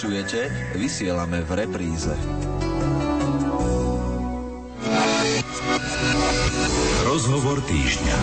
vypočujete, vysielame v repríze. Rozhovor týždňa.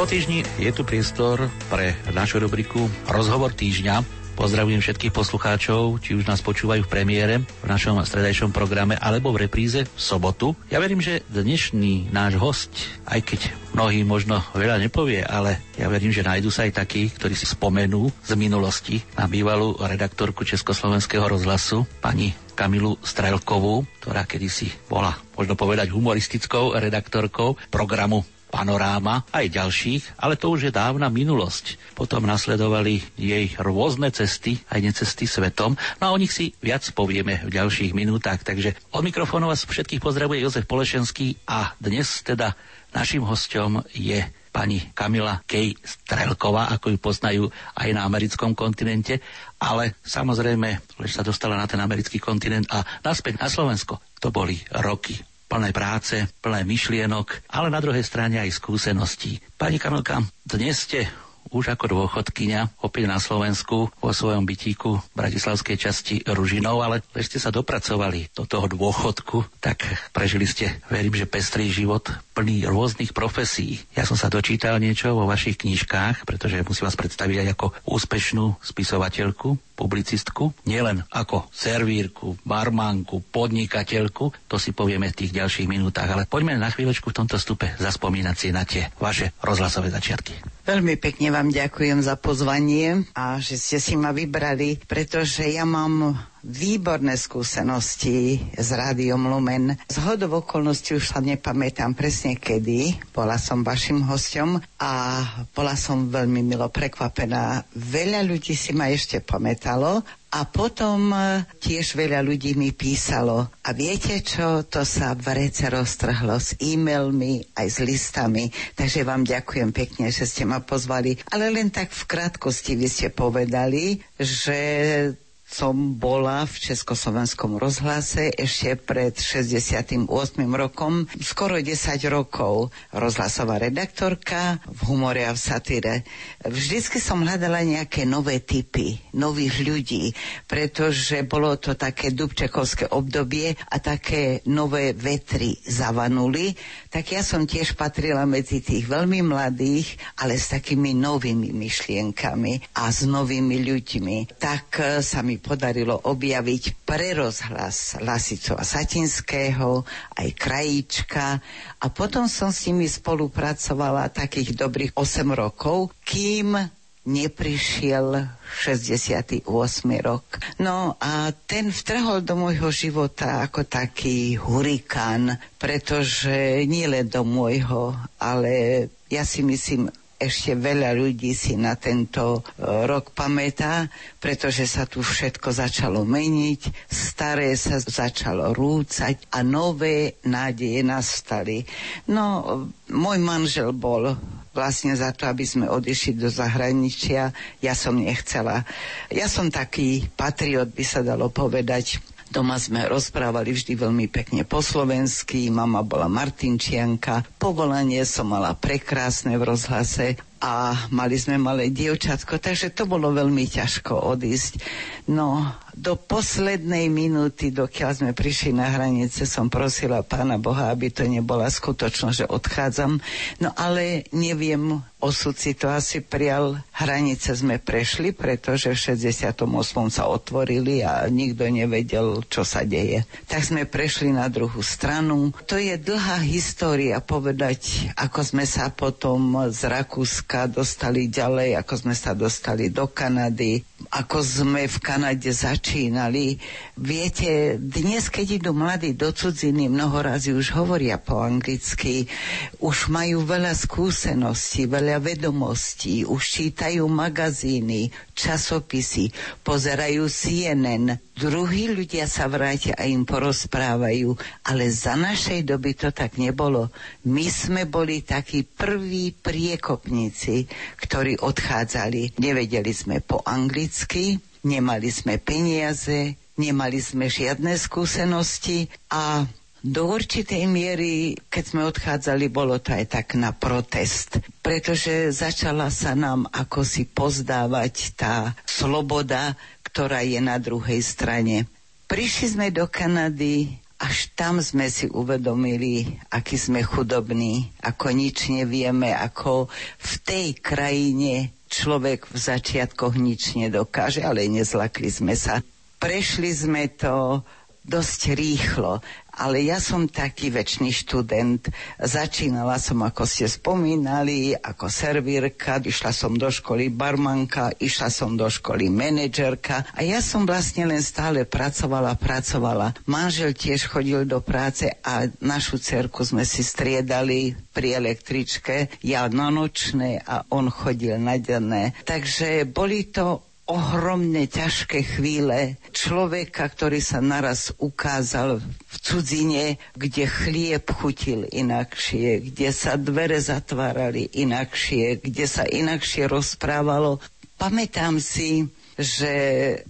Po týždni je tu priestor pre našu rubriku Rozhovor týždňa. Pozdravujem všetkých poslucháčov, či už nás počúvajú v premiére, v našom stredajšom programe, alebo v repríze v sobotu. Ja verím, že dnešný náš host, aj keď mnohí možno veľa nepovie, ale ja verím, že nájdú sa aj takí, ktorí si spomenú z minulosti na bývalú redaktorku Československého rozhlasu, pani Kamilu Strelkovú, ktorá kedysi bola, možno povedať, humoristickou redaktorkou programu Panoráma, aj ďalších, ale to už je dávna minulosť. Potom nasledovali jej rôzne cesty, aj necesty svetom, no a o nich si viac povieme v ďalších minútach. Takže od mikrofónu vás všetkých pozdravuje Jozef Polešenský a dnes teda našim hostom je pani Kamila Kej Strelková, ako ju poznajú aj na americkom kontinente, ale samozrejme, lež sa dostala na ten americký kontinent a naspäť na Slovensko, to boli roky plné práce, plné myšlienok, ale na druhej strane aj skúseností. Pani Kamilka, dnes ste už ako dôchodkynia, opäť na Slovensku, vo svojom bytíku v bratislavskej časti Ružinov, ale keď ste sa dopracovali do toho dôchodku, tak prežili ste, verím, že pestrý život plný rôznych profesí. Ja som sa dočítal niečo vo vašich knižkách, pretože musím vás predstaviť aj ako úspešnú spisovateľku, publicistku, nielen ako servírku, barmanku, podnikateľku, to si povieme v tých ďalších minútach, ale poďme na chvíľočku v tomto stupe zaspomínať si na tie vaše rozhlasové začiatky. Veľmi pekne vám ďakujem za pozvanie a že ste si ma vybrali, pretože ja mám výborné skúsenosti s Rádiom Lumen. Z hodov okolností už sa nepamätám presne kedy. Bola som vašim hostom a bola som veľmi milo prekvapená. Veľa ľudí si ma ešte pamätalo a potom e, tiež veľa ľudí mi písalo. A viete čo? To sa v rece roztrhlo s e-mailmi aj s listami. Takže vám ďakujem pekne, že ste ma pozvali. Ale len tak v krátkosti vy ste povedali, že som bola v Československom rozhlase ešte pred 68. rokom, skoro 10 rokov rozhlasová redaktorka v humore a v satíre. Vždycky som hľadala nejaké nové typy, nových ľudí, pretože bolo to také dubčekovské obdobie a také nové vetry zavanuli, tak ja som tiež patrila medzi tých veľmi mladých, ale s takými novými myšlienkami a s novými ľuďmi. Tak eh, sa mi podarilo objaviť pre rozhlas Lasicova Satinského, aj Krajíčka a potom som s nimi spolupracovala takých dobrých 8 rokov, kým neprišiel 68. rok. No a ten vtrhol do môjho života ako taký hurikán, pretože nie len do môjho, ale ja si myslím ešte veľa ľudí si na tento e, rok pamätá, pretože sa tu všetko začalo meniť, staré sa začalo rúcať a nové nádeje nastali. No, môj manžel bol vlastne za to, aby sme odišli do zahraničia. Ja som nechcela. Ja som taký patriot, by sa dalo povedať. Doma sme rozprávali vždy veľmi pekne po slovensky, mama bola Martinčianka, povolanie som mala prekrásne v rozhlase a mali sme malé dievčatko, takže to bolo veľmi ťažko odísť. No, do poslednej minúty, dokiaľ sme prišli na hranice, som prosila pána Boha, aby to nebola skutočnosť, že odchádzam. No ale neviem, osud si to asi prijal. Hranice sme prešli, pretože v 68. sa otvorili a nikto nevedel, čo sa deje. Tak sme prešli na druhú stranu. To je dlhá história povedať, ako sme sa potom z Rakúska dostali ďalej, ako sme sa dostali do Kanady, ako sme v Kanade začínali. Viete, dnes, keď idú mladí do cudziny, mnoho razy už hovoria po anglicky, už majú veľa skúseností, veľa vedomostí, už čítajú magazíny, časopisy, pozerajú CNN. Druhí ľudia sa vrátia a im porozprávajú, ale za našej doby to tak nebolo. My sme boli takí prví priekopníci, ktorí odchádzali. Nevedeli sme po anglicky, nemali sme peniaze, nemali sme žiadne skúsenosti a do určitej miery, keď sme odchádzali, bolo to aj tak na protest, pretože začala sa nám ako si pozdávať tá sloboda, ktorá je na druhej strane. Prišli sme do Kanady, až tam sme si uvedomili, aký sme chudobní, ako nič nevieme, ako v tej krajine človek v začiatkoch nič nedokáže, ale nezlakli sme sa. Prešli sme to dosť rýchlo, ale ja som taký väčší študent. Začínala som, ako ste spomínali, ako servírka, išla som do školy barmanka, išla som do školy manažerka a ja som vlastne len stále pracovala, pracovala. Manžel tiež chodil do práce a našu cerku sme si striedali pri električke, ja na nočné a on chodil na denné. Takže boli to ohromne ťažké chvíle človeka, ktorý sa naraz ukázal v cudzine, kde chlieb chutil inakšie, kde sa dvere zatvárali inakšie, kde sa inakšie rozprávalo. Pamätám si, že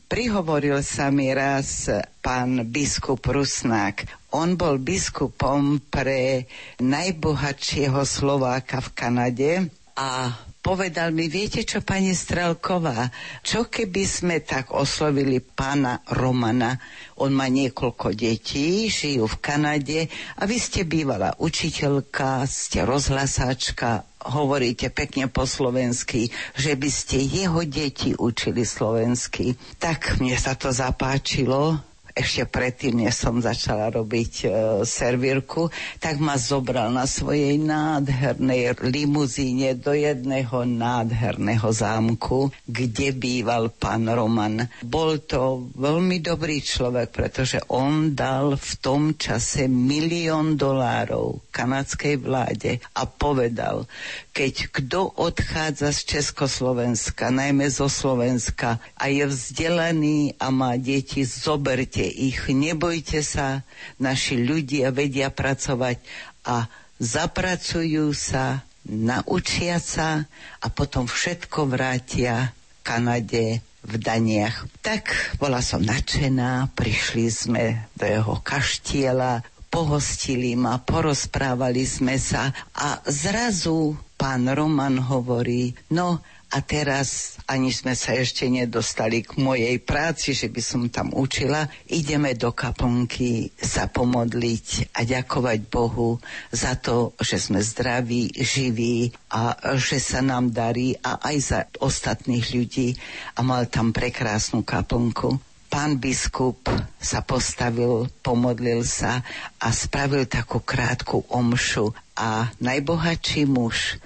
prihovoril sa mi raz pán biskup Rusnák. On bol biskupom pre najbohatšieho Slováka v Kanade a povedal mi, viete čo, pani Strelková, čo keby sme tak oslovili pána Romana? On má niekoľko detí, žijú v Kanade a vy ste bývala učiteľka, ste rozhlasáčka, hovoríte pekne po slovensky, že by ste jeho deti učili slovensky. Tak mne sa to zapáčilo, ešte predtým, než som začala robiť e, servírku, tak ma zobral na svojej nádhernej limuzíne do jedného nádherného zámku, kde býval pán Roman. Bol to veľmi dobrý človek, pretože on dal v tom čase milión dolárov kanadskej vláde a povedal, keď kto odchádza z Československa, najmä zo Slovenska a je vzdelaný a má deti, zoberte ich, nebojte sa, naši ľudia vedia pracovať a zapracujú sa, naučia sa a potom všetko vrátia Kanade v daniach. Tak bola som nadšená, prišli sme do jeho kaštiela, pohostili ma, porozprávali sme sa a zrazu pán Roman hovorí, no a teraz, ani sme sa ešte nedostali k mojej práci, že by som tam učila, ideme do kaplnky sa pomodliť a ďakovať Bohu za to, že sme zdraví, živí a že sa nám darí a aj za ostatných ľudí. A mal tam prekrásnu kaplnku. Pán biskup sa postavil, pomodlil sa a spravil takú krátku omšu. A najbohatší muž,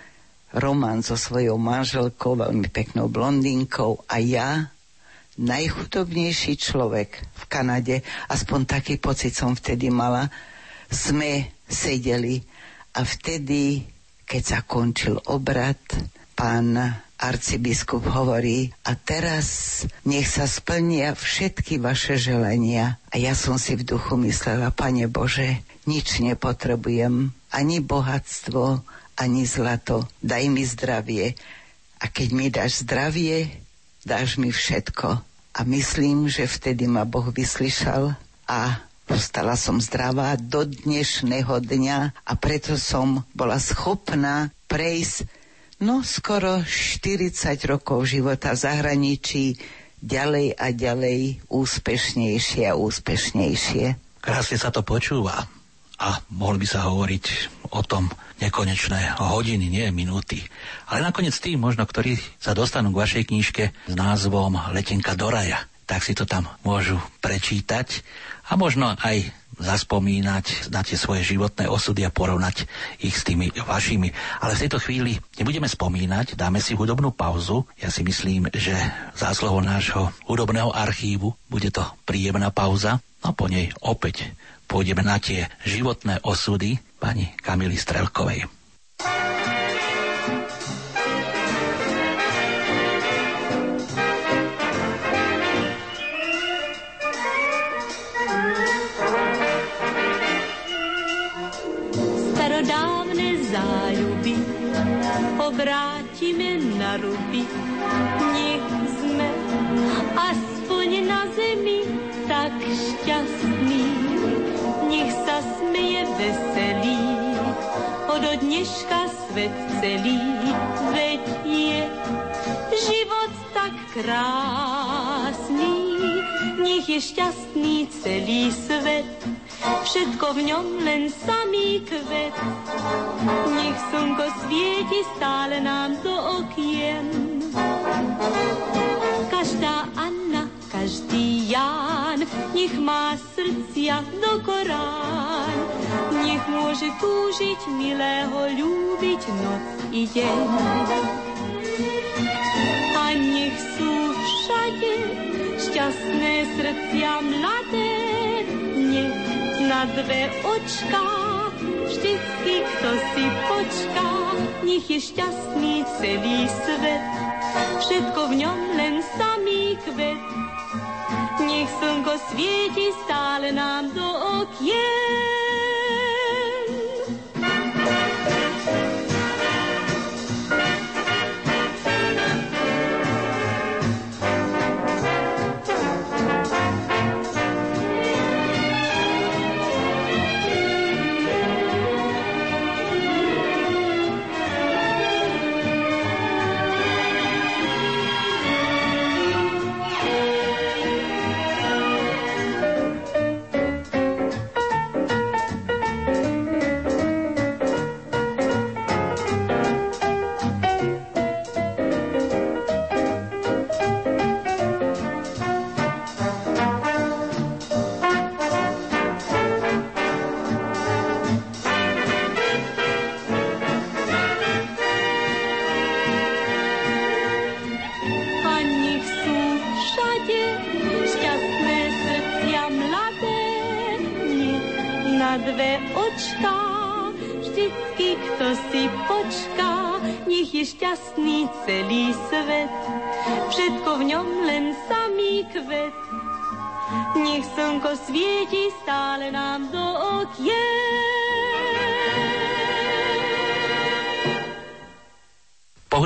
Roman so svojou manželkou, veľmi peknou blondínkou a ja, najchudobnejší človek v Kanade, aspoň taký pocit som vtedy mala, sme sedeli a vtedy, keď sa končil obrad, pán arcibiskup hovorí, a teraz nech sa splnia všetky vaše želania. A ja som si v duchu myslela, Pane Bože, nič nepotrebujem, ani bohatstvo, ani zlato, daj mi zdravie. A keď mi dáš zdravie, dáš mi všetko. A myslím, že vtedy ma Boh vyslyšal a Postala som zdravá do dnešného dňa a preto som bola schopná prejsť no skoro 40 rokov života v zahraničí ďalej a ďalej úspešnejšie a úspešnejšie. Krásne sa to počúva a mohol by sa hovoriť o tom nekonečné hodiny, nie minúty. Ale nakoniec tí možno, ktorí sa dostanú k vašej knižke s názvom Letenka do raja, tak si to tam môžu prečítať a možno aj zaspomínať na tie svoje životné osudy a porovnať ich s tými vašimi. Ale v tejto chvíli nebudeme spomínať, dáme si hudobnú pauzu. Ja si myslím, že zásluhou nášho hudobného archívu bude to príjemná pauza a po nej opäť pôjdeme na tie životné osudy pani Kamily Strelkovej. obrátime na ruby. Nech sme aspoň na zemi tak šťastní. nech sa smeje veselý. Od dneška svet celý, veď je život tak krásny, nech je šťastný celý svet, všetko v ňom len samý kvet. Nech slnko svieti stále nám do okien, každá Anna, každý Ján, nech má srdcia do Korán, nech môže túžiť milého, ľúbiť noc i deň. A nech sú všade šťastné srdcia mladé, nech na dve očká vždycky kto si počká, nech je šťastný celý svet, všetko v ňom len samý kvet. Nech slnko svieti stále nám do okien.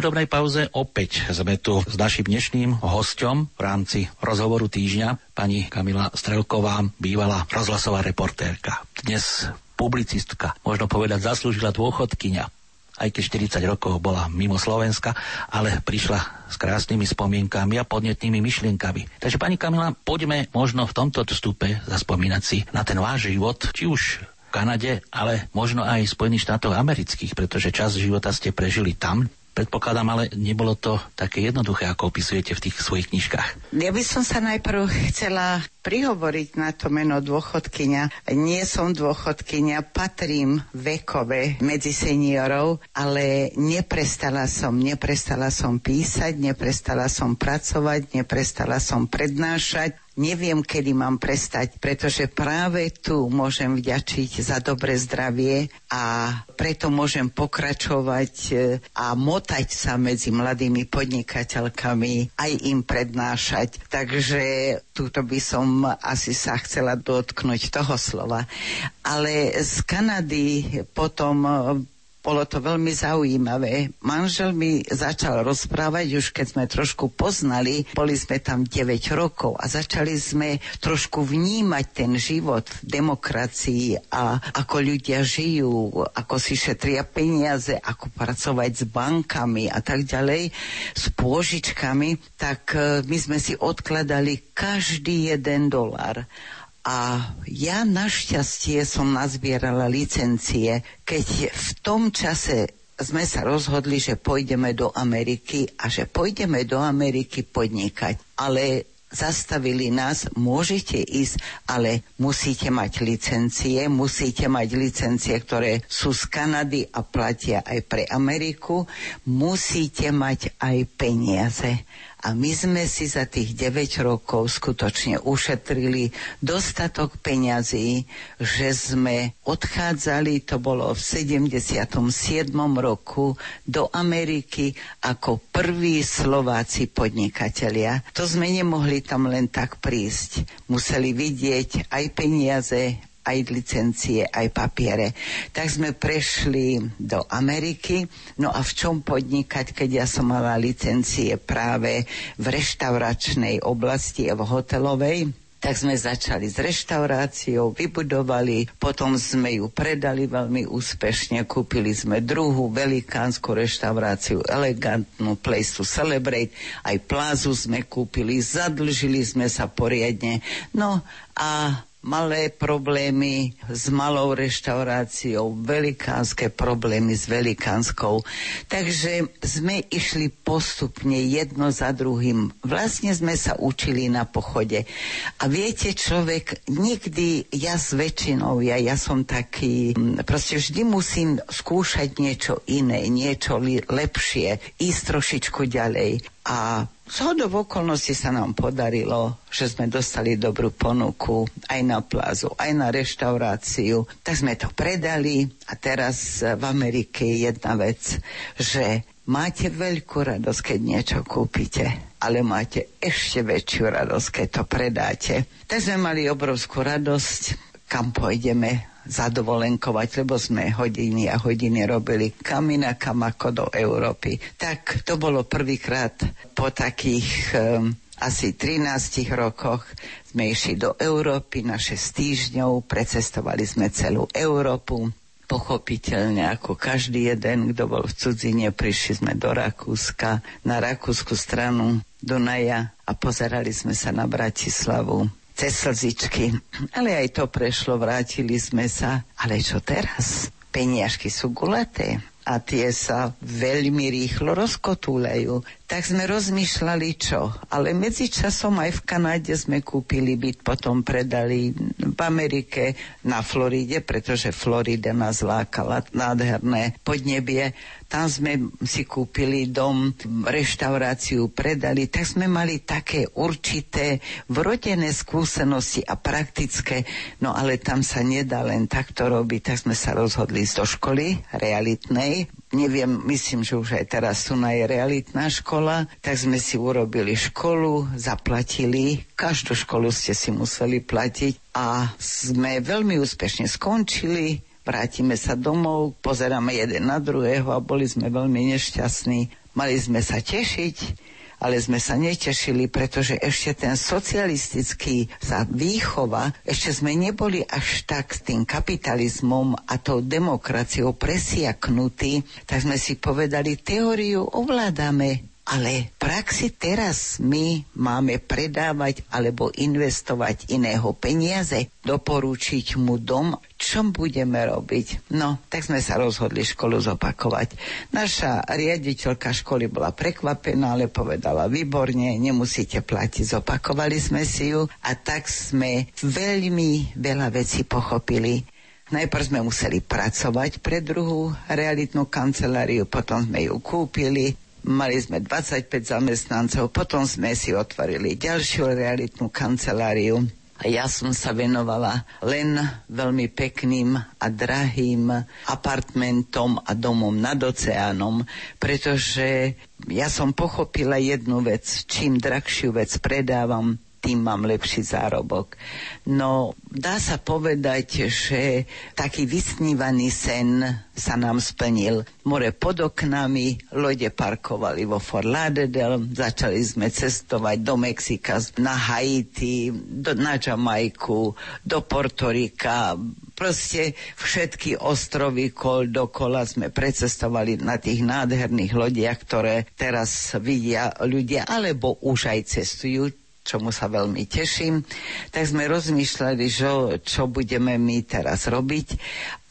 Hudobnej pauze opäť sme tu s našim dnešným hostom v rámci rozhovoru týždňa, pani Kamila Strelková, bývalá rozhlasová reportérka. Dnes publicistka, možno povedať zaslúžila dôchodkyňa. Aj keď 40 rokov bola mimo Slovenska, ale prišla s krásnymi spomienkami a podnetnými myšlienkami. Takže pani Kamila, poďme možno v tomto vstupe zaspomínať si na ten váš život, či už v Kanade, ale možno aj v Spojených štátoch amerických, pretože čas života ste prežili tam, Predpokladám, ale nebolo to také jednoduché, ako opisujete v tých svojich knižkách. Ja by som sa najprv chcela prihovoriť na to meno dôchodkyňa. Nie som dôchodkyňa, patrím vekové medzi seniorov, ale neprestala som, neprestala som písať, neprestala som pracovať, neprestala som prednášať neviem, kedy mám prestať, pretože práve tu môžem vďačiť za dobré zdravie a preto môžem pokračovať e, a motať sa medzi mladými podnikateľkami, aj im prednášať. Takže túto by som asi sa chcela dotknúť toho slova. Ale z Kanady potom bolo to veľmi zaujímavé. Manžel mi začal rozprávať, už keď sme trošku poznali, boli sme tam 9 rokov a začali sme trošku vnímať ten život v demokracii a ako ľudia žijú, ako si šetria peniaze, ako pracovať s bankami a tak ďalej, s pôžičkami, tak e, my sme si odkladali každý jeden dolar a ja našťastie som nazbierala licencie, keď v tom čase sme sa rozhodli, že pôjdeme do Ameriky a že pôjdeme do Ameriky podnikať. Ale zastavili nás, môžete ísť, ale musíte mať licencie, musíte mať licencie, ktoré sú z Kanady a platia aj pre Ameriku, musíte mať aj peniaze. A my sme si za tých 9 rokov skutočne ušetrili dostatok peňazí, že sme odchádzali, to bolo v 77. roku, do Ameriky ako prví Slováci podnikatelia. To sme nemohli tam len tak prísť. Museli vidieť aj peniaze, aj licencie, aj papiere. Tak sme prešli do Ameriky. No a v čom podnikať, keď ja som mala licencie práve v reštauračnej oblasti a v hotelovej? tak sme začali s reštauráciou, vybudovali, potom sme ju predali veľmi úspešne, kúpili sme druhú velikánsku reštauráciu, elegantnú Place to Celebrate, aj plázu sme kúpili, zadlžili sme sa poriadne, no a malé problémy s malou reštauráciou, velikánske problémy s velikánskou. Takže sme išli postupne jedno za druhým. Vlastne sme sa učili na pochode. A viete, človek nikdy, ja s väčšinou, ja, ja som taký, proste vždy musím skúšať niečo iné, niečo lepšie, ísť trošičku ďalej. A z hodov okolností sa nám podarilo, že sme dostali dobrú ponuku aj na plázu, aj na reštauráciu. Tak sme to predali a teraz v Amerike je jedna vec, že máte veľkú radosť, keď niečo kúpite, ale máte ešte väčšiu radosť, keď to predáte. Tak sme mali obrovskú radosť, kam pôjdeme zadovolenkovať, lebo sme hodiny a hodiny robili kam inakam ako do Európy. Tak to bolo prvýkrát po takých um, asi 13 rokoch. Sme išli do Európy na 6 týždňov, precestovali sme celú Európu, pochopiteľne ako každý jeden, kto bol v cudzine, prišli sme do Rakúska, na rakúsku stranu Dunaja a pozerali sme sa na Bratislavu cez slzičky. Ale aj to prešlo, vrátili sme sa. Ale čo teraz? Peniažky sú gulaté a tie sa veľmi rýchlo rozkotúľajú. Tak sme rozmýšľali čo. Ale medzičasom aj v Kanáde sme kúpili byt, potom predali v Amerike, na Floride, pretože Florida nás lákala nádherné podnebie. Tam sme si kúpili dom, reštauráciu predali, tak sme mali také určité vrodené skúsenosti a praktické, no ale tam sa nedá len takto robiť, tak sme sa rozhodli ísť do školy realitnej, neviem, myslím, že už aj teraz tu je realitná škola, tak sme si urobili školu, zaplatili, každú školu ste si museli platiť. A sme veľmi úspešne skončili. Vrátime sa domov, pozeráme jeden na druhého a boli sme veľmi nešťastní. Mali sme sa tešiť, ale sme sa netešili, pretože ešte ten socialistický sa výchova, ešte sme neboli až tak s tým kapitalizmom a tou demokraciou presiaknutí, tak sme si povedali, teóriu ovládame, ale v praxi teraz my máme predávať alebo investovať iného peniaze, doporučiť mu dom, čo budeme robiť. No, tak sme sa rozhodli školu zopakovať. Naša riaditeľka školy bola prekvapená, ale povedala výborne, nemusíte platiť, zopakovali sme si ju a tak sme veľmi veľa vecí pochopili. Najprv sme museli pracovať pre druhú realitnú kanceláriu, potom sme ju kúpili, Mali sme 25 zamestnancov, potom sme si otvorili ďalšiu realitnú kanceláriu. A ja som sa venovala len veľmi pekným a drahým apartmentom a domom nad oceánom, pretože ja som pochopila jednu vec. Čím drahšiu vec predávam, tým mám lepší zárobok. No, dá sa povedať, že taký vysnívaný sen sa nám splnil. More pod oknami, lode parkovali vo Fort Lauderdale, začali sme cestovať do Mexika, na Haiti, do, na Jamajku, do Portorika, proste všetky ostrovy kol dokola sme precestovali na tých nádherných lodiach, ktoré teraz vidia ľudia, alebo už aj cestujú čomu sa veľmi teším, tak sme rozmýšľali, že, čo budeme my teraz robiť.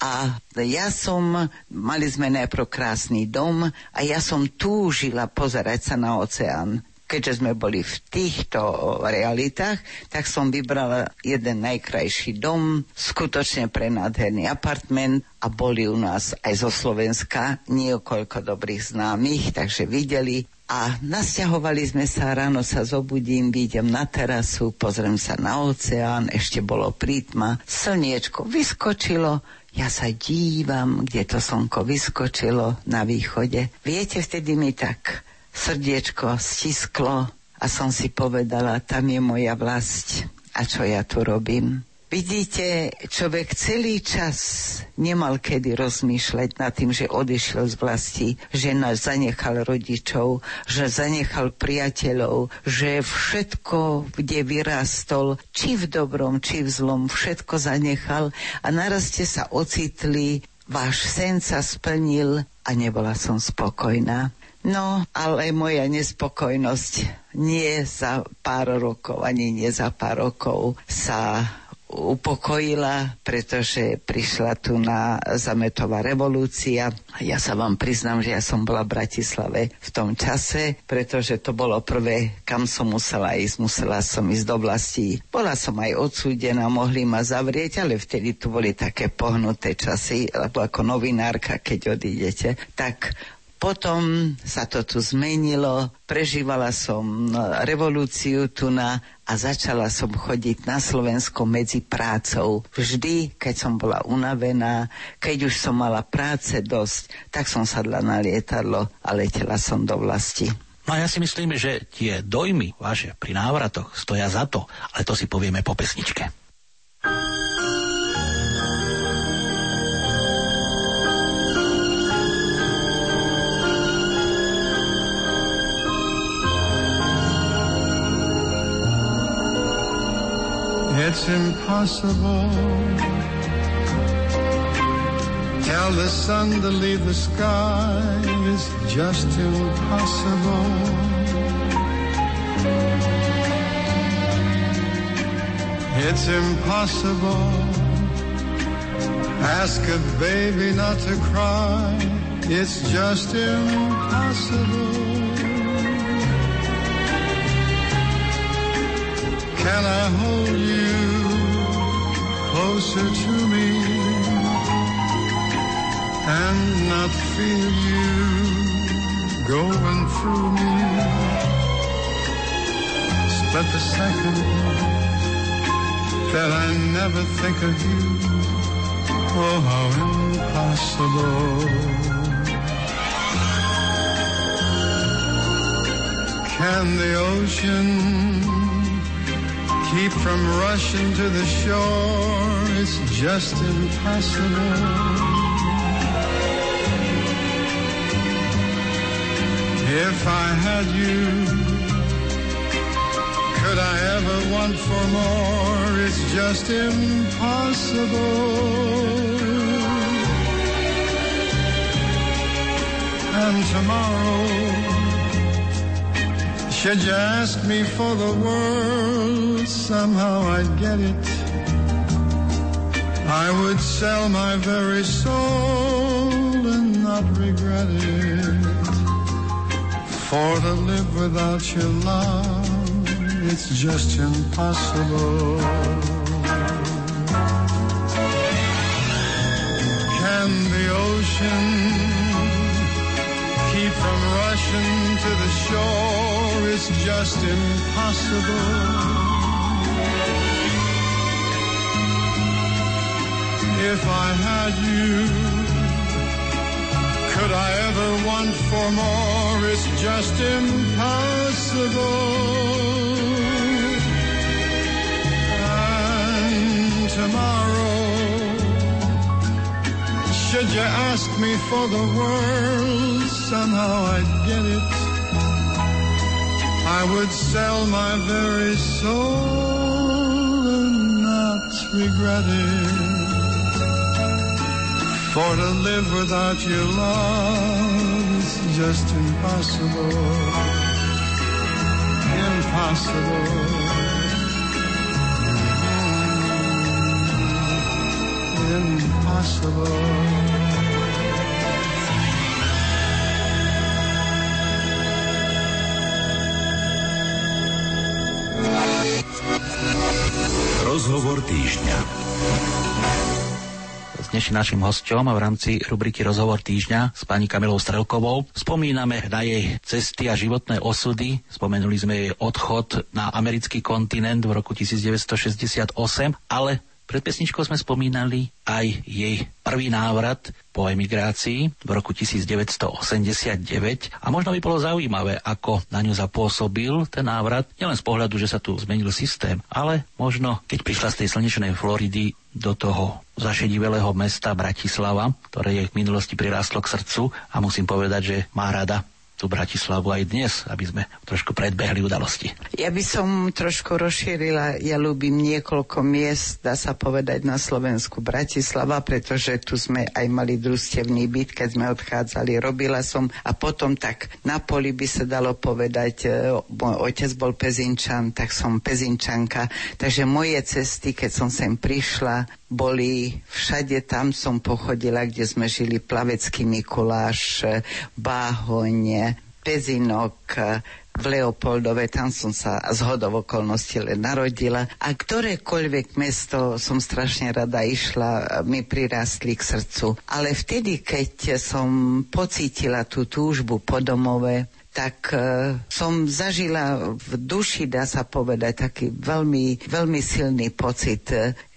A ja som, mali sme najprv krásny dom a ja som túžila pozerať sa na oceán. Keďže sme boli v týchto realitách, tak som vybrala jeden najkrajší dom, skutočne pre nádherný apartment a boli u nás aj zo Slovenska niekoľko dobrých známych, takže videli a nasťahovali sme sa, ráno sa zobudím, vidím na terasu, pozriem sa na oceán, ešte bolo prítma, slniečko vyskočilo, ja sa dívam, kde to slnko vyskočilo na východe. Viete, vtedy mi tak srdiečko stisklo a som si povedala, tam je moja vlast a čo ja tu robím. Vidíte, človek celý čas nemal kedy rozmýšľať nad tým, že odišiel z vlasti, že nás zanechal rodičov, že zanechal priateľov, že všetko, kde vyrastol, či v dobrom, či v zlom, všetko zanechal a naraz ste sa ocitli, váš sen sa splnil a nebola som spokojná. No, ale moja nespokojnosť nie za pár rokov, ani nie za pár rokov sa upokojila, pretože prišla tu na zametová revolúcia. Ja sa vám priznám, že ja som bola v Bratislave v tom čase, pretože to bolo prvé, kam som musela ísť. Musela som ísť do vlasti. Bola som aj odsúdená, mohli ma zavrieť, ale vtedy tu boli také pohnuté časy, lebo ako novinárka, keď odídete, tak potom sa to tu zmenilo, prežívala som no, revolúciu tu na a začala som chodiť na Slovensko medzi prácou. Vždy, keď som bola unavená, keď už som mala práce dosť, tak som sadla na lietadlo a letela som do vlasti. No a ja si myslím, že tie dojmy vaše pri návratoch stoja za to, ale to si povieme po pesničke. It's impossible. Tell the sun to leave the sky. It's just impossible. It's impossible. Ask a baby not to cry. It's just impossible. Can I hold you closer to me and not feel you going through me? Split the second that I never think of you. Oh, how impossible. Can the ocean keep from rushing to the shore. It's just impossible. If I had you, could I ever want for more? It's just impossible. And tomorrow, should you ask me for the world, somehow I'd get it. I would sell my very soul and not regret it. For to live without your love, it's just impossible. Can the ocean keep from rushing to the shore? Is just impossible. If I had you, could I ever want for more? It's just impossible. And tomorrow, should you ask me for the world, somehow I'd get it. I would sell my very soul and not regret it. For to live without your love is just impossible. Impossible. Impossible. Rozhovor týždňa. S dnešným našim hostom v rámci rubriky Rozhovor týždňa s pani Kamilou Strelkovou spomíname na jej cesty a životné osudy. Spomenuli sme jej odchod na americký kontinent v roku 1968, ale Pred pesničkou sme spomínali aj jej prvý návrat po emigrácii v roku 1989 a možno by bolo zaujímavé, ako na ňu zapôsobil ten návrat, nielen z pohľadu, že sa tu zmenil systém, ale možno, keď prišla z tej slnečnej Floridy do toho zašedivelého mesta Bratislava, ktoré jej v minulosti prirástlo k srdcu. A musím povedať, že má rada tú Bratislavu aj dnes, aby sme trošku predbehli udalosti. Ja by som trošku rozšírila, ja ľúbim niekoľko miest, dá sa povedať na Slovensku Bratislava, pretože tu sme aj mali družstevný byt, keď sme odchádzali, robila som a potom tak na poli by sa dalo povedať, e, môj otec bol Pezinčan, tak som Pezinčanka, takže moje cesty, keď som sem prišla, boli všade tam som pochodila, kde sme žili Plavecký Mikuláš, Báhoň, Pezinok, v Leopoldove, tam som sa z hodov okolností len narodila a ktorékoľvek mesto som strašne rada išla, mi prirastli k srdcu. Ale vtedy, keď som pocítila tú túžbu po domove, tak uh, som zažila v duši, dá sa povedať, taký veľmi, veľmi silný pocit.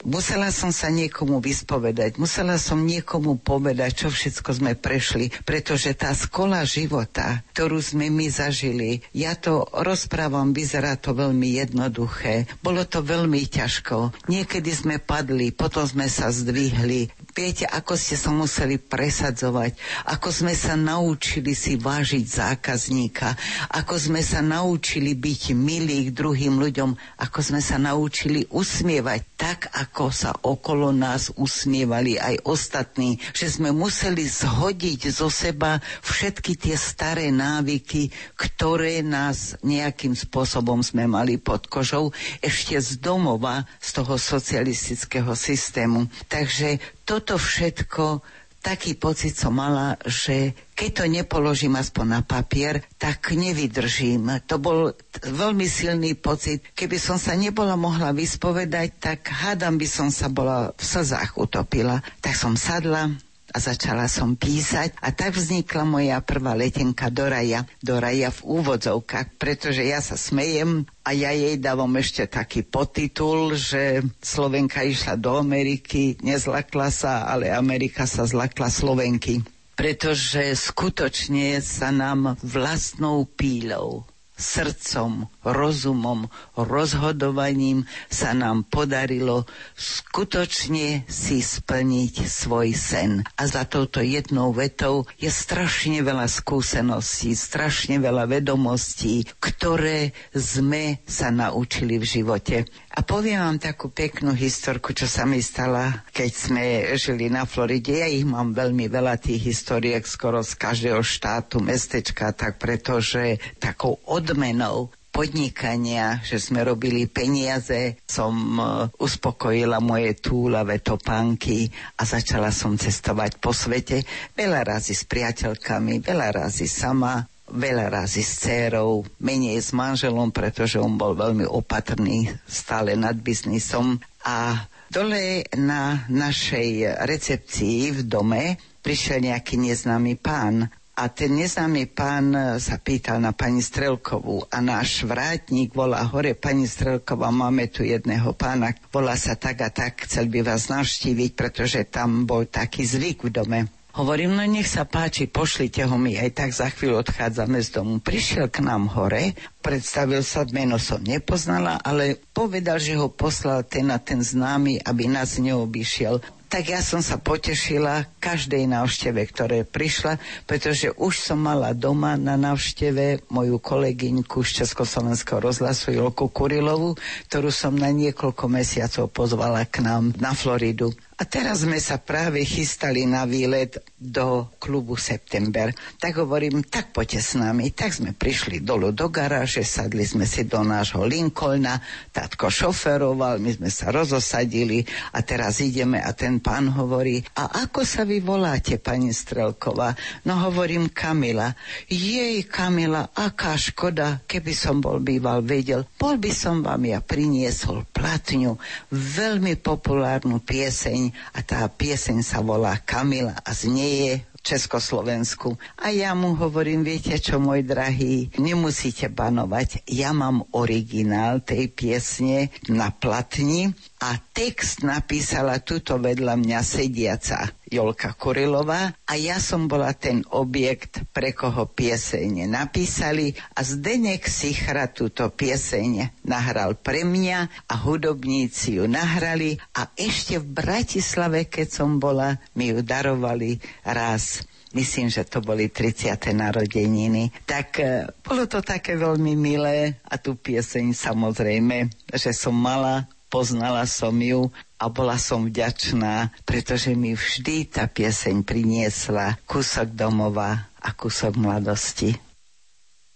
Musela som sa niekomu vyspovedať, musela som niekomu povedať, čo všetko sme prešli, pretože tá skola života, ktorú sme my zažili, ja to rozprávam, vyzerá to veľmi jednoduché. Bolo to veľmi ťažko. Niekedy sme padli, potom sme sa zdvihli, Viete, ako ste sa museli presadzovať, ako sme sa naučili si vážiť zákazníka, ako sme sa naučili byť milí k druhým ľuďom, ako sme sa naučili usmievať tak, ako sa okolo nás usmievali aj ostatní, že sme museli zhodiť zo seba všetky tie staré návyky, ktoré nás nejakým spôsobom sme mali pod kožou ešte z domova, z toho socialistického systému. Takže toto všetko taký pocit som mala, že keď to nepoložím aspoň na papier, tak nevydržím. To bol veľmi silný pocit. Keby som sa nebola mohla vyspovedať, tak hádam by som sa bola v slzách utopila. Tak som sadla, a začala som písať a tak vznikla moja prvá letenka do raja. Do raja v úvodzovkách, pretože ja sa smejem a ja jej dávam ešte taký potitul, že Slovenka išla do Ameriky, nezlakla sa, ale Amerika sa zlakla Slovenky. Pretože skutočne sa nám vlastnou píľou srdcom, rozumom, rozhodovaním sa nám podarilo skutočne si splniť svoj sen. A za touto jednou vetou je strašne veľa skúseností, strašne veľa vedomostí, ktoré sme sa naučili v živote. A poviem vám takú peknú historku, čo sa mi stala, keď sme žili na Floride. Ja ich mám veľmi veľa tých historiek skoro z každého štátu, mestečka, tak pretože takou odmenou podnikania, že sme robili peniaze, som uh, uspokojila moje túlavé topánky a začala som cestovať po svete. Veľa razy s priateľkami, veľa razy sama veľa razy s dcerou, menej s manželom, pretože on bol veľmi opatrný stále nad biznisom. A dole na našej recepcii v dome prišiel nejaký neznámy pán a ten neznámy pán sa pýtal na pani Strelkovú a náš vrátnik volá hore, pani Strelková, máme tu jedného pána, volá sa tak a tak, chcel by vás navštíviť, pretože tam bol taký zvyk v dome. Hovorím, no nech sa páči, pošlite ho mi, aj tak za chvíľu odchádzame z domu. Prišiel k nám hore, predstavil sa, meno som nepoznala, ale povedal, že ho poslal ten a ten známy, aby nás neobyšiel tak ja som sa potešila každej návšteve, ktoré prišla, pretože už som mala doma na návšteve moju kolegyňku z Československého rozhlasu Jolku Kurilovu, ktorú som na niekoľko mesiacov pozvala k nám na Floridu. A teraz sme sa práve chystali na výlet do klubu September. Tak hovorím, tak poďte s nami. Tak sme prišli dolu do garáže, sadli sme si do nášho Lincolna, tatko šoferoval, my sme sa rozosadili a teraz ideme a ten pán hovorí, a ako sa vy voláte, pani Strelková? No hovorím Kamila. Jej, Kamila, aká škoda, keby som bol býval vedel. Bol by som vám ja priniesol platňu, veľmi populárnu pieseň a tá pieseň sa volá Kamila a znieje Československu. A ja mu hovorím, viete čo, môj drahý, nemusíte banovať. Ja mám originál tej piesne na platni a text napísala tuto vedľa mňa sediaca Jolka Kurilová a ja som bola ten objekt, pre koho piesene napísali a Zdenek Sichra túto pieseň nahral pre mňa a hudobníci ju nahrali a ešte v Bratislave, keď som bola, mi ju darovali raz myslím, že to boli 30. narodeniny. Tak e, bolo to také veľmi milé a tú pieseň samozrejme, že som mala, poznala som ju a bola som vďačná, pretože mi vždy tá pieseň priniesla kúsok domova a kúsok mladosti.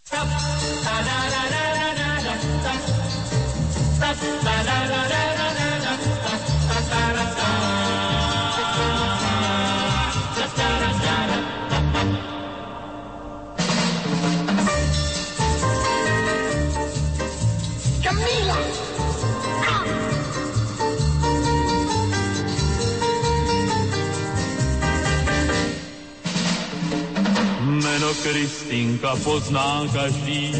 Stop. Kristýnka pozná každý,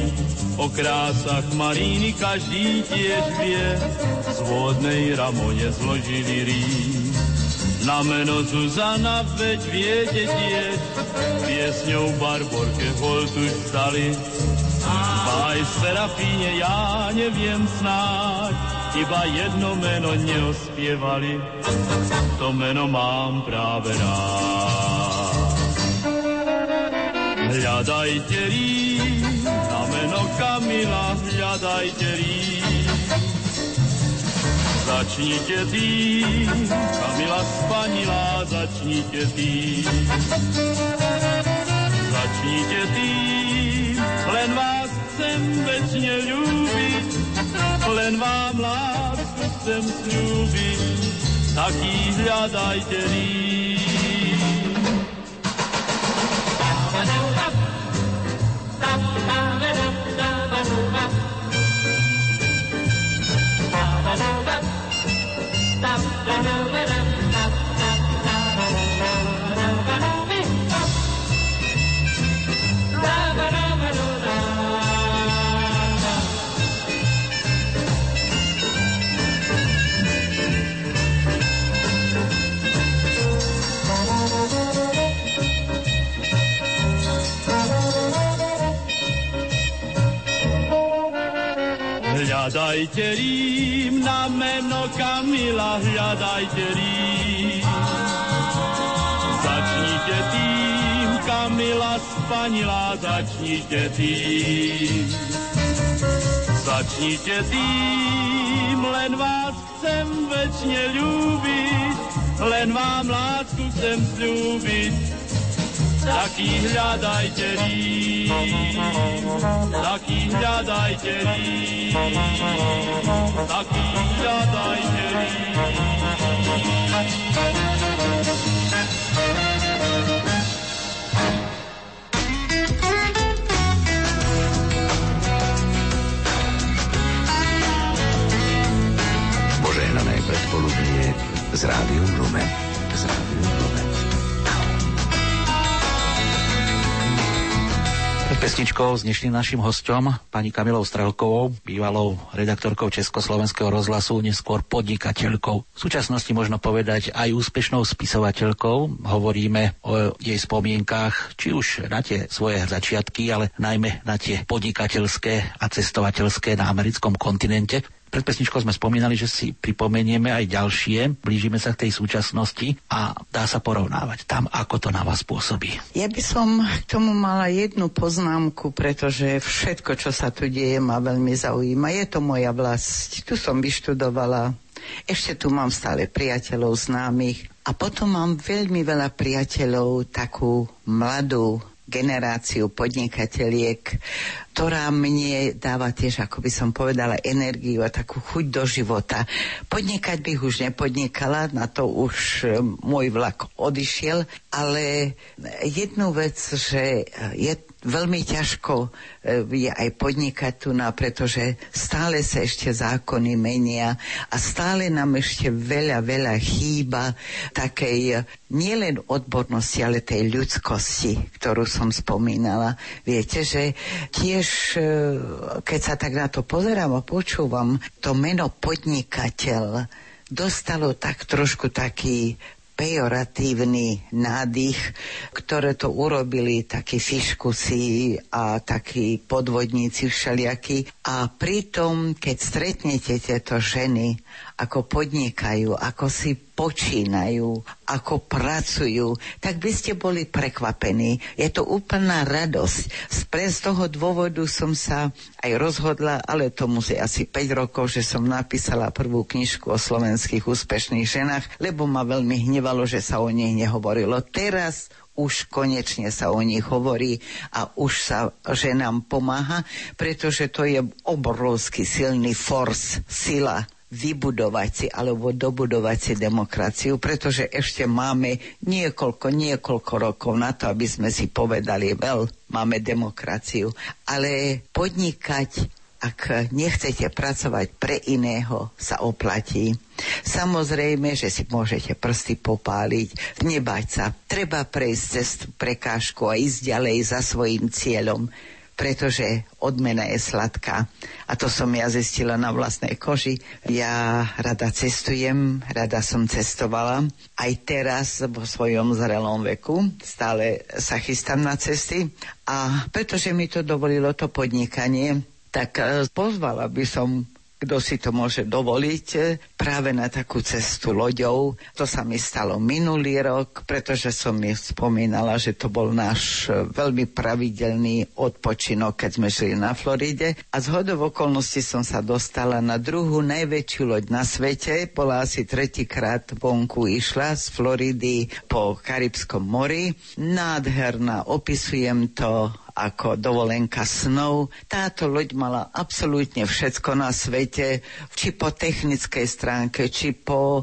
o krásach Maríny každý tiež vie, z vodnej ramone zložili rým. Na meno Zuzana veď viete tiež, piesňou Barborke už stali. Aj Serafíne ja neviem snáď, iba jedno meno neospievali, to meno mám práve rád. Hľadajte rím, na meno Kamila, hľadajte rím. Začnite tým, Kamila spanila, začnite tým. Začnite tým, len vás chcem večne ľúbiť, len vám lásku chcem slúbiť, taký hľadajte da da da da da Hľadajte rím na meno Kamila, hľadajte rím. Začnite tým, Kamila spanila, začnite tým. Začnite tým, len vás chcem večne ľúbiť, len vám lásku chcem slúbiť taký hľadajte rím, taký hľadajte rím, taký hľadajte rím. Požehnané predpoludnie z Rádiom Lumen. Z Rádiom Lumen. Pesničkou s dnešným našim hostom, pani Kamilou Strelkovou, bývalou redaktorkou Československého rozhlasu, neskôr podnikateľkou. V súčasnosti možno povedať aj úspešnou spisovateľkou. Hovoríme o jej spomienkách, či už na tie svoje začiatky, ale najmä na tie podnikateľské a cestovateľské na americkom kontinente. Pred pesničkou sme spomínali, že si pripomenieme aj ďalšie, blížime sa k tej súčasnosti a dá sa porovnávať tam, ako to na vás pôsobí. Ja by som k tomu mala jednu poznámku, pretože všetko, čo sa tu deje, ma veľmi zaujíma. Je to moja vlast. Tu som vyštudovala, ešte tu mám stále priateľov známych a potom mám veľmi veľa priateľov, takú mladú generáciu podnikateliek, ktorá mne dáva tiež, ako by som povedala, energiu a takú chuť do života. Podnikať bych už nepodnikala, na to už e, môj vlak odišiel, ale jednu vec, že je veľmi ťažko e, je aj podnikať tu pretože stále sa ešte zákony menia a stále nám ešte veľa, veľa chýba takej e, nielen odbornosti, ale tej ľudskosti, ktorú som spomínala. Viete, že tiež, e, keď sa tak na to pozerám a počúvam, to meno podnikateľ dostalo tak trošku taký pejoratívny nádych, ktoré to urobili takí fiškusy a takí podvodníci všelijakí. A pritom, keď stretnete tieto ženy ako podnikajú, ako si počínajú, ako pracujú, tak by ste boli prekvapení. Je to úplná radosť. Z toho dôvodu som sa aj rozhodla, ale to musí asi 5 rokov, že som napísala prvú knižku o slovenských úspešných ženách, lebo ma veľmi hnevalo, že sa o nich nehovorilo. Teraz už konečne sa o nich hovorí a už sa ženám pomáha, pretože to je obrovský silný force, sila vybudovať si alebo dobudovať si demokraciu, pretože ešte máme niekoľko, niekoľko rokov na to, aby sme si povedali, veľ, máme demokraciu. Ale podnikať ak nechcete pracovať pre iného, sa oplatí. Samozrejme, že si môžete prsty popáliť, nebať sa. Treba prejsť cez prekážku a ísť ďalej za svojim cieľom pretože odmena je sladká. A to som ja zistila na vlastnej koži. Ja rada cestujem, rada som cestovala. Aj teraz vo svojom zrelom veku stále sa chystám na cesty. A pretože mi to dovolilo to podnikanie, tak eh, pozvala by som kto si to môže dovoliť, práve na takú cestu loďou. To sa mi stalo minulý rok, pretože som mi spomínala, že to bol náš veľmi pravidelný odpočinok, keď sme žili na Floride. A z hodov okolností som sa dostala na druhú najväčšiu loď na svete. Bola asi tretíkrát vonku išla z Floridy po Karibskom mori. Nádherná, opisujem to ako dovolenka snov. Táto loď mala absolútne všetko na svete, či po technickej stránke, či po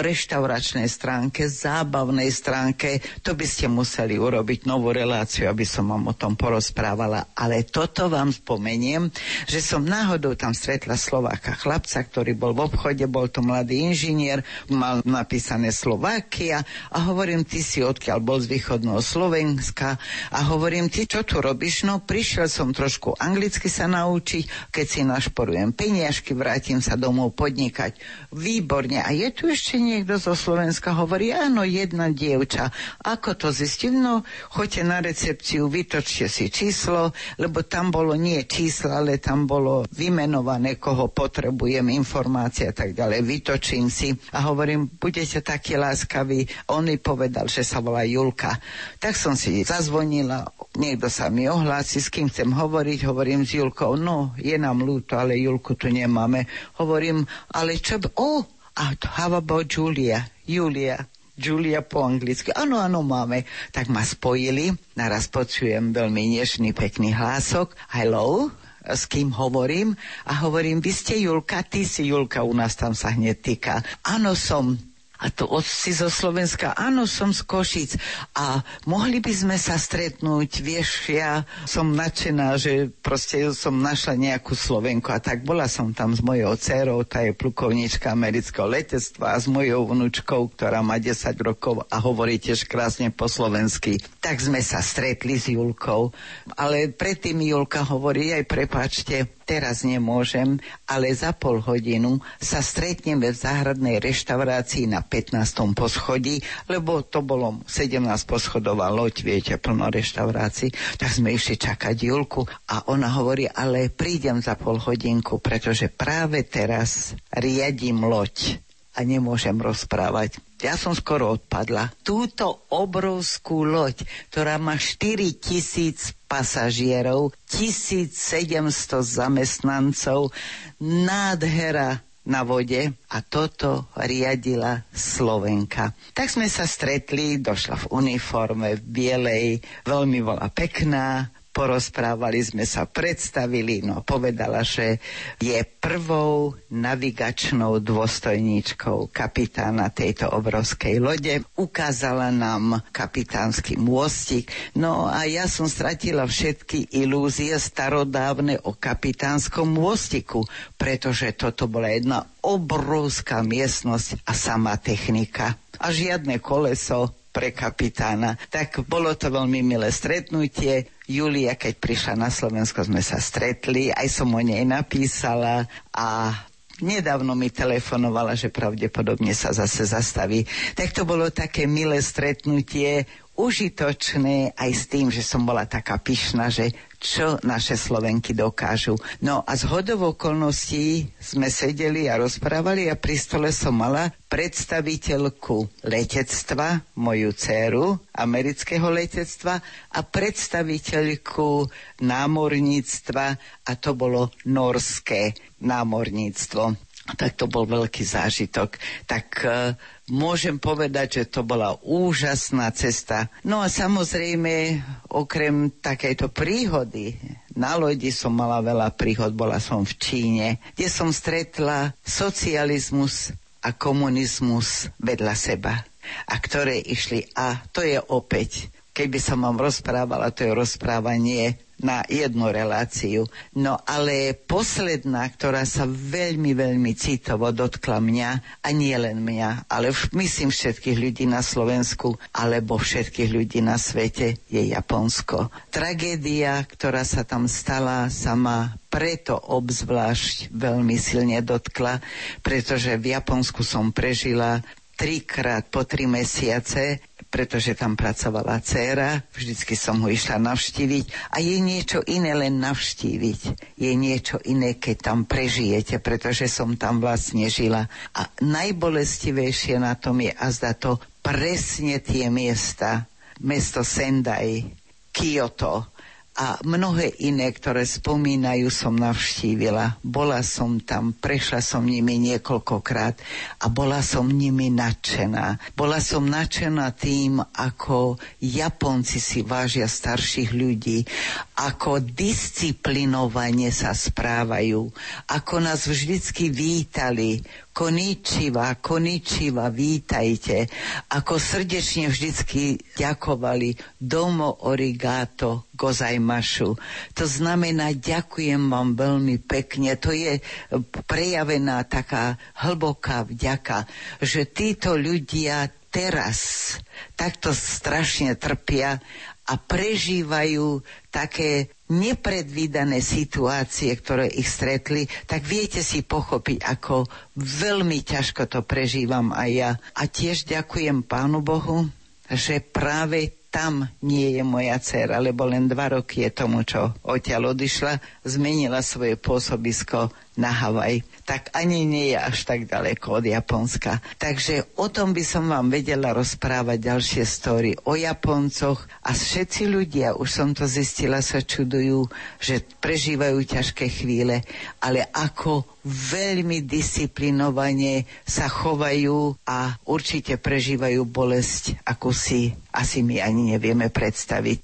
reštauračnej stránke, zábavnej stránke. To by ste museli urobiť novú reláciu, aby som vám o tom porozprávala. Ale toto vám spomeniem, že som náhodou tam stretla Slováka chlapca, ktorý bol v obchode, bol to mladý inžinier, mal napísané Slovakia a hovorím, ty si odkiaľ bol z východného Slovenska a hovorím, ty čo tu robíš? No prišiel som trošku anglicky sa naučiť, keď si našporujem peniažky, vrátim sa domov podnikať. Výborne. A je tu ešte niekto zo Slovenska? Hovorí, áno, jedna dievča. Ako to zistiť? No, choďte na recepciu, vytočte si číslo, lebo tam bolo nie číslo, ale tam bolo vymenované, koho potrebujem, informácie a tak ďalej. Vytočím si a hovorím, budete takí láskaví. On mi povedal, že sa volá Julka. Tak som si zazvonila, niekto sa mi ohlási, s kým chcem hovoriť, hovorím s Julkou, no, je nám ľúto, ale Julku tu nemáme. Hovorím, ale čo by... Oh, a how about Julia? Julia. Julia po anglicky. Áno, áno, máme. Tak ma spojili. Naraz počujem veľmi nežný, pekný hlások. Hello, s kým hovorím a hovorím, vy ste Julka, ty si Julka, u nás tam sa hneď týka. Áno, som a to si zo Slovenska, áno, som z Košic. A mohli by sme sa stretnúť, vieš, ja som nadšená, že proste som našla nejakú Slovenku. A tak bola som tam s mojou dcerou, tá je plukovnička amerického letectva a s mojou vnúčkou, ktorá má 10 rokov a hovorí tiež krásne po slovensky. Tak sme sa stretli s Julkou, ale predtým Julka hovorí aj prepáčte, teraz nemôžem, ale za pol hodinu sa stretneme v záhradnej reštaurácii na 15. poschodí, lebo to bolo 17 poschodová loď, viete, plno reštaurácií, tak sme išli čakať Julku a ona hovorí, ale prídem za pol hodinku, pretože práve teraz riadím loď a nemôžem rozprávať. Ja som skoro odpadla. Túto obrovskú loď, ktorá má 4 tisíc pasažierov, 1700 zamestnancov, nádhera na vode a toto riadila Slovenka. Tak sme sa stretli, došla v uniforme, v bielej, veľmi bola pekná, porozprávali sme sa, predstavili, no povedala, že je prvou navigačnou dôstojníčkou kapitána tejto obrovskej lode. Ukázala nám kapitánsky môstik, no a ja som stratila všetky ilúzie starodávne o kapitánskom môstiku, pretože toto bola jedna obrovská miestnosť a sama technika. A žiadne koleso, pre kapitána. Tak bolo to veľmi milé stretnutie. Julia, keď prišla na Slovensko, sme sa stretli, aj som o nej napísala a nedávno mi telefonovala, že pravdepodobne sa zase zastaví. Tak to bolo také milé stretnutie, užitočné aj s tým, že som bola taká pyšná, že čo naše Slovenky dokážu. No a z hodov okolností sme sedeli a rozprávali a pri stole som mala predstaviteľku letectva, moju dceru, amerického letectva a predstaviteľku námorníctva a to bolo norské námorníctvo. Tak to bol veľký zážitok. Tak uh, môžem povedať, že to bola úžasná cesta. No a samozrejme, okrem takejto príhody, na lodi som mala veľa príhod, bola som v Číne, kde som stretla socializmus a komunizmus vedľa seba a ktoré išli a to je opäť keby som vám rozprávala, to je rozprávanie na jednu reláciu. No ale posledná, ktorá sa veľmi, veľmi citovo dotkla mňa, a nie len mňa, ale myslím všetkých ľudí na Slovensku, alebo všetkých ľudí na svete, je Japonsko. Tragédia, ktorá sa tam stala, sa ma preto obzvlášť veľmi silne dotkla, pretože v Japonsku som prežila trikrát po tri mesiace pretože tam pracovala dcéra, vždycky som ho išla navštíviť a je niečo iné len navštíviť. Je niečo iné, keď tam prežijete, pretože som tam vlastne žila. A najbolestivejšie na tom je azda to presne tie miesta, mesto Sendai, Kyoto, a mnohé iné, ktoré spomínajú, som navštívila. Bola som tam, prešla som nimi niekoľkokrát a bola som nimi nadšená. Bola som nadšená tým, ako Japonci si vážia starších ľudí, ako disciplinovane sa správajú, ako nás vždycky vítali, koničiva, koničiva, vítajte, ako srdečne vždycky ďakovali domo origato gozajmašu. To znamená, ďakujem vám veľmi pekne. To je prejavená taká hlboká vďaka, že títo ľudia teraz takto strašne trpia a prežívajú také nepredvídané situácie, ktoré ich stretli, tak viete si pochopiť, ako veľmi ťažko to prežívam aj ja. A tiež ďakujem Pánu Bohu, že práve tam nie je moja dcera, lebo len dva roky je tomu, čo odtiaľ odišla, zmenila svoje pôsobisko na Havaj. Tak ani nie je až tak ďaleko od Japonska. Takže o tom by som vám vedela rozprávať ďalšie story o Japoncoch a všetci ľudia, už som to zistila, sa čudujú, že prežívajú ťažké chvíle, ale ako veľmi disciplinovane sa chovajú a určite prežívajú bolesť, ako si asi my ani nevieme predstaviť.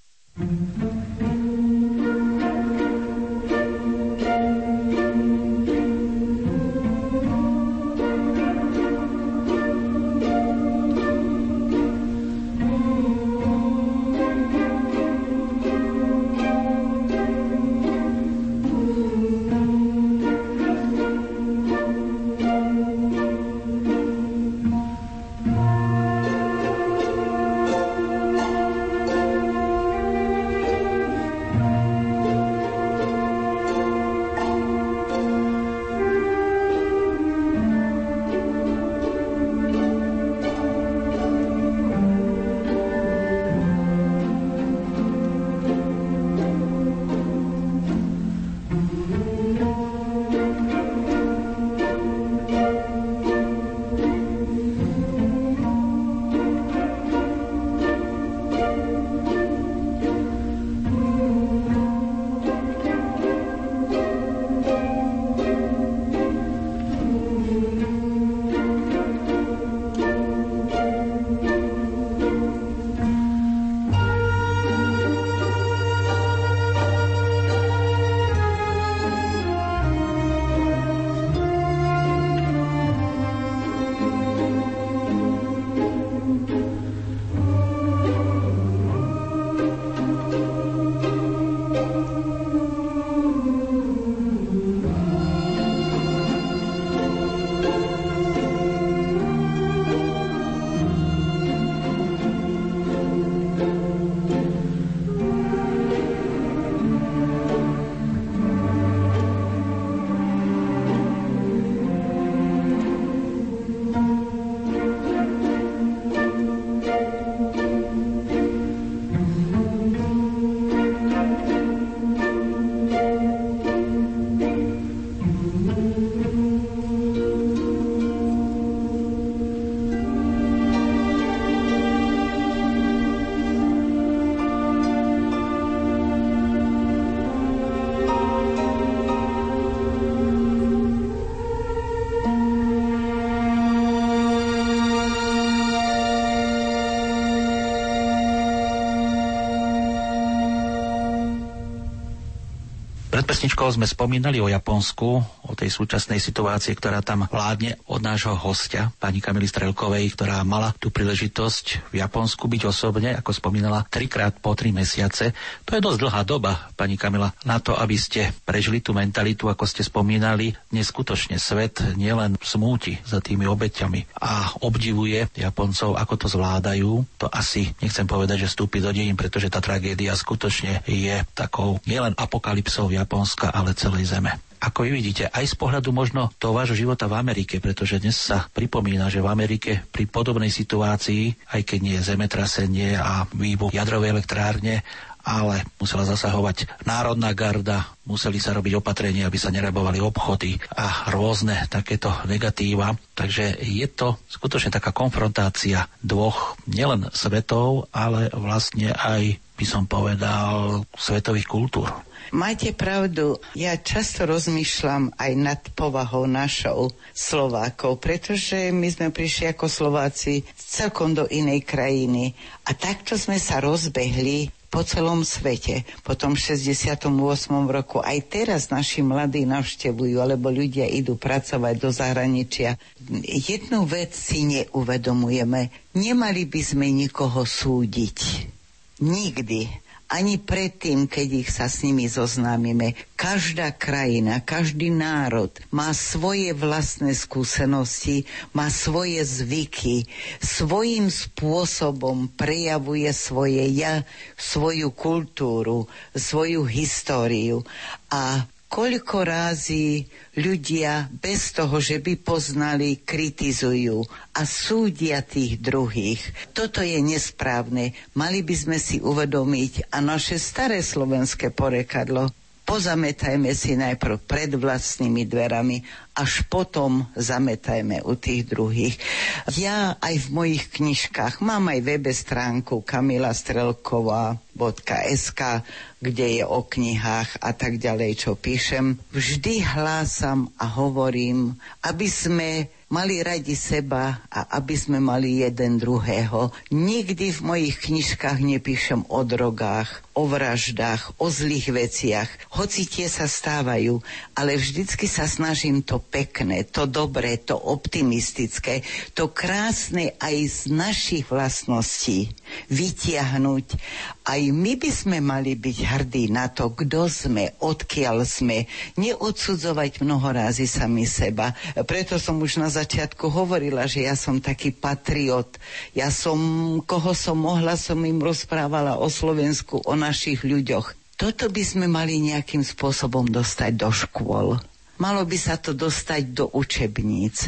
Pesničkou sme spomínali o Japonsku, tej súčasnej situácii, ktorá tam vládne od nášho hostia, pani Kamily Strelkovej, ktorá mala tú príležitosť v Japonsku byť osobne, ako spomínala, trikrát po tri mesiace. To je dosť dlhá doba, pani Kamila, na to, aby ste prežili tú mentalitu, ako ste spomínali. Neskutočne svet nielen smúti za tými obeťami a obdivuje Japoncov, ako to zvládajú. To asi nechcem povedať, že vstúpi do dejín, pretože tá tragédia skutočne je takou nielen apokalypsou Japonska, ale celej zeme. Ako vy vidíte, aj z pohľadu možno toho vášho života v Amerike, pretože dnes sa pripomína, že v Amerike pri podobnej situácii, aj keď nie je zemetrasenie a výbuch jadrovej elektrárne, ale musela zasahovať Národná garda, museli sa robiť opatrenia, aby sa nerabovali obchody a rôzne takéto negatíva. Takže je to skutočne taká konfrontácia dvoch nielen svetov, ale vlastne aj by som povedal svetových kultúr. Máte pravdu, ja často rozmýšľam aj nad povahou našou Slovákov, pretože my sme prišli ako Slováci celkom do inej krajiny a takto sme sa rozbehli po celom svete. Po tom 68. roku aj teraz naši mladí navštevujú, alebo ľudia idú pracovať do zahraničia. Jednu vec si neuvedomujeme. Nemali by sme nikoho súdiť. Nikdy ani predtým, keď ich sa s nimi zoznámime. Každá krajina, každý národ má svoje vlastné skúsenosti, má svoje zvyky, svojím spôsobom prejavuje svoje ja, svoju kultúru, svoju históriu. A koľko rázy ľudia bez toho, že by poznali, kritizujú a súdia tých druhých. Toto je nesprávne. Mali by sme si uvedomiť a naše staré slovenské porekadlo pozametajme si najprv pred vlastnými dverami, až potom zametajme u tých druhých. Ja aj v mojich knižkách mám aj webe stránku Kamila Strelková.sk, kde je o knihách a tak ďalej, čo píšem. Vždy hlásam a hovorím, aby sme mali radi seba a aby sme mali jeden druhého. Nikdy v mojich knižkách nepíšem o drogách, o vraždách, o zlých veciach. Hoci tie sa stávajú, ale vždycky sa snažím to pekné, to dobré, to optimistické, to krásne aj z našich vlastností vytiahnuť. Aj my by sme mali byť hrdí na to, kto sme, odkiaľ sme, neodsudzovať mnohorázy sami seba. Preto som už na začiatku hovorila, že ja som taký patriot. Ja som, koho som mohla, som im rozprávala o Slovensku, o našich ľuďoch. Toto by sme mali nejakým spôsobom dostať do škôl. Malo by sa to dostať do učebníc,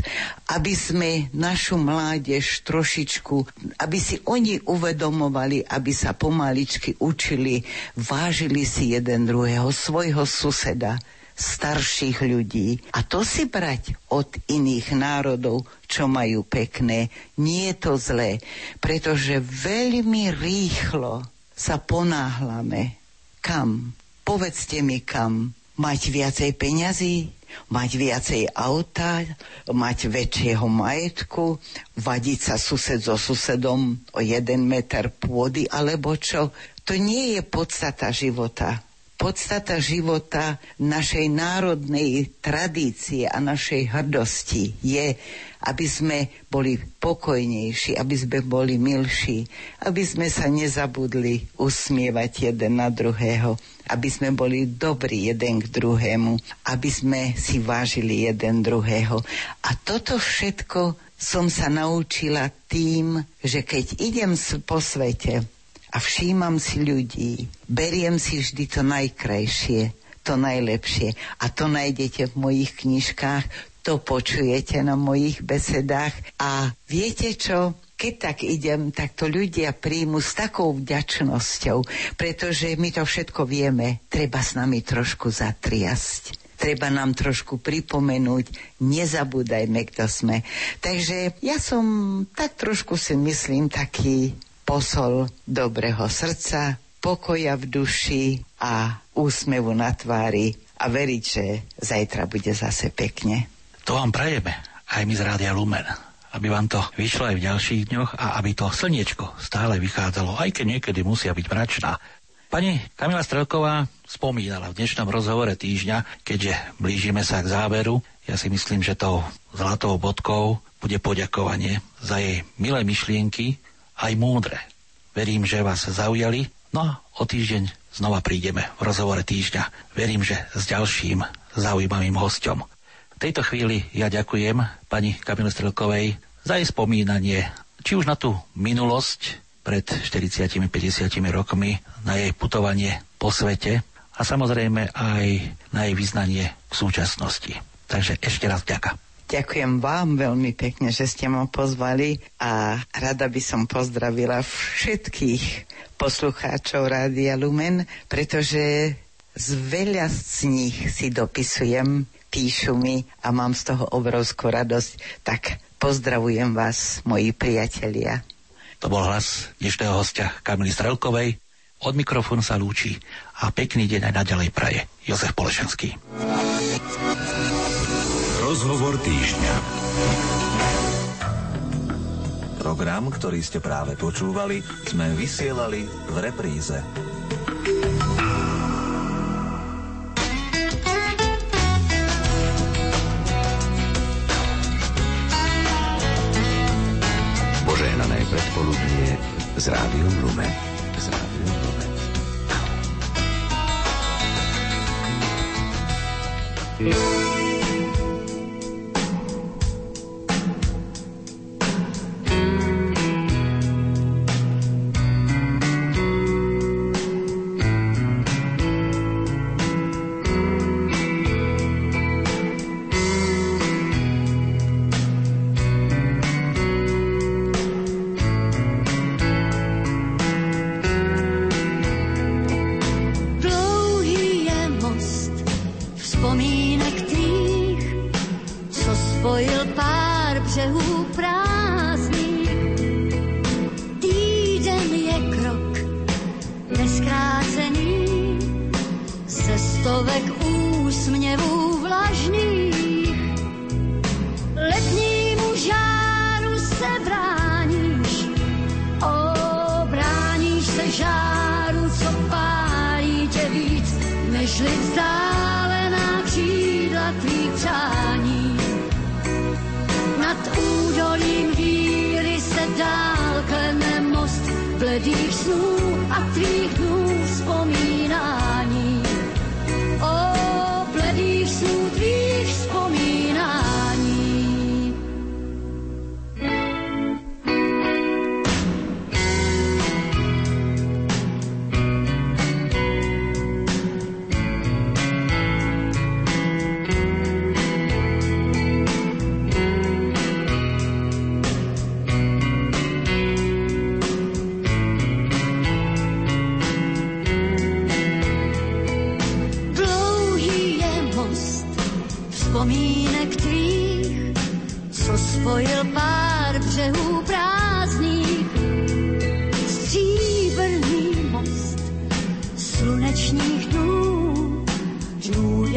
aby sme našu mládež trošičku, aby si oni uvedomovali, aby sa pomaličky učili, vážili si jeden druhého, svojho suseda, starších ľudí. A to si brať od iných národov, čo majú pekné, nie je to zlé, pretože veľmi rýchlo sa ponáhlame. Kam? Povedzte mi kam. Mať viacej peňazí? Mať viacej auta? Mať väčšieho majetku? Vadiť sa sused so susedom o jeden meter pôdy? Alebo čo? To nie je podstata života podstata života našej národnej tradície a našej hrdosti je, aby sme boli pokojnejší, aby sme boli milší, aby sme sa nezabudli usmievať jeden na druhého, aby sme boli dobrí jeden k druhému, aby sme si vážili jeden druhého. A toto všetko som sa naučila tým, že keď idem po svete, a všímam si ľudí. Beriem si vždy to najkrajšie, to najlepšie. A to nájdete v mojich knižkách, to počujete na mojich besedách. A viete čo? keď tak idem, tak to ľudia príjmu s takou vďačnosťou, pretože my to všetko vieme. Treba s nami trošku zatriasť. Treba nám trošku pripomenúť, nezabúdajme, kto sme. Takže ja som tak trošku si myslím taký posol dobrého srdca, pokoja v duši a úsmevu na tvári a veriť, že zajtra bude zase pekne. To vám prajeme aj my z Rádia Lumen aby vám to vyšlo aj v ďalších dňoch a aby to slniečko stále vychádzalo, aj keď niekedy musia byť mračná. Pani Kamila Strelková spomínala v dnešnom rozhovore týždňa, keďže blížime sa k záveru, ja si myslím, že tou zlatou bodkou bude poďakovanie za jej milé myšlienky, aj múdre. Verím, že vás zaujali, no a o týždeň znova prídeme v rozhovore týždňa. Verím, že s ďalším zaujímavým hostom. Tejto chvíli ja ďakujem pani Kamile Strelkovej za jej spomínanie, či už na tú minulosť, pred 40-50 rokmi na jej putovanie po svete a samozrejme aj na jej vyznanie v súčasnosti. Takže ešte raz ďaká. Ďakujem vám veľmi pekne, že ste ma pozvali a rada by som pozdravila všetkých poslucháčov Rádia Lumen, pretože z veľa z nich si dopisujem, píšu mi a mám z toho obrovskú radosť. Tak pozdravujem vás, moji priatelia. To bol hlas dnešného hostia Kamily Strelkovej. Od mikrofónu sa lúči a pekný deň aj naďalej praje Jozef Polešenský. Rozhovor týždňa. Program, ktorý ste práve počúvali, sme vysielali v repríze. Predpoludnie z Rádiom Lumen. Z Rádiom Lumen. thank you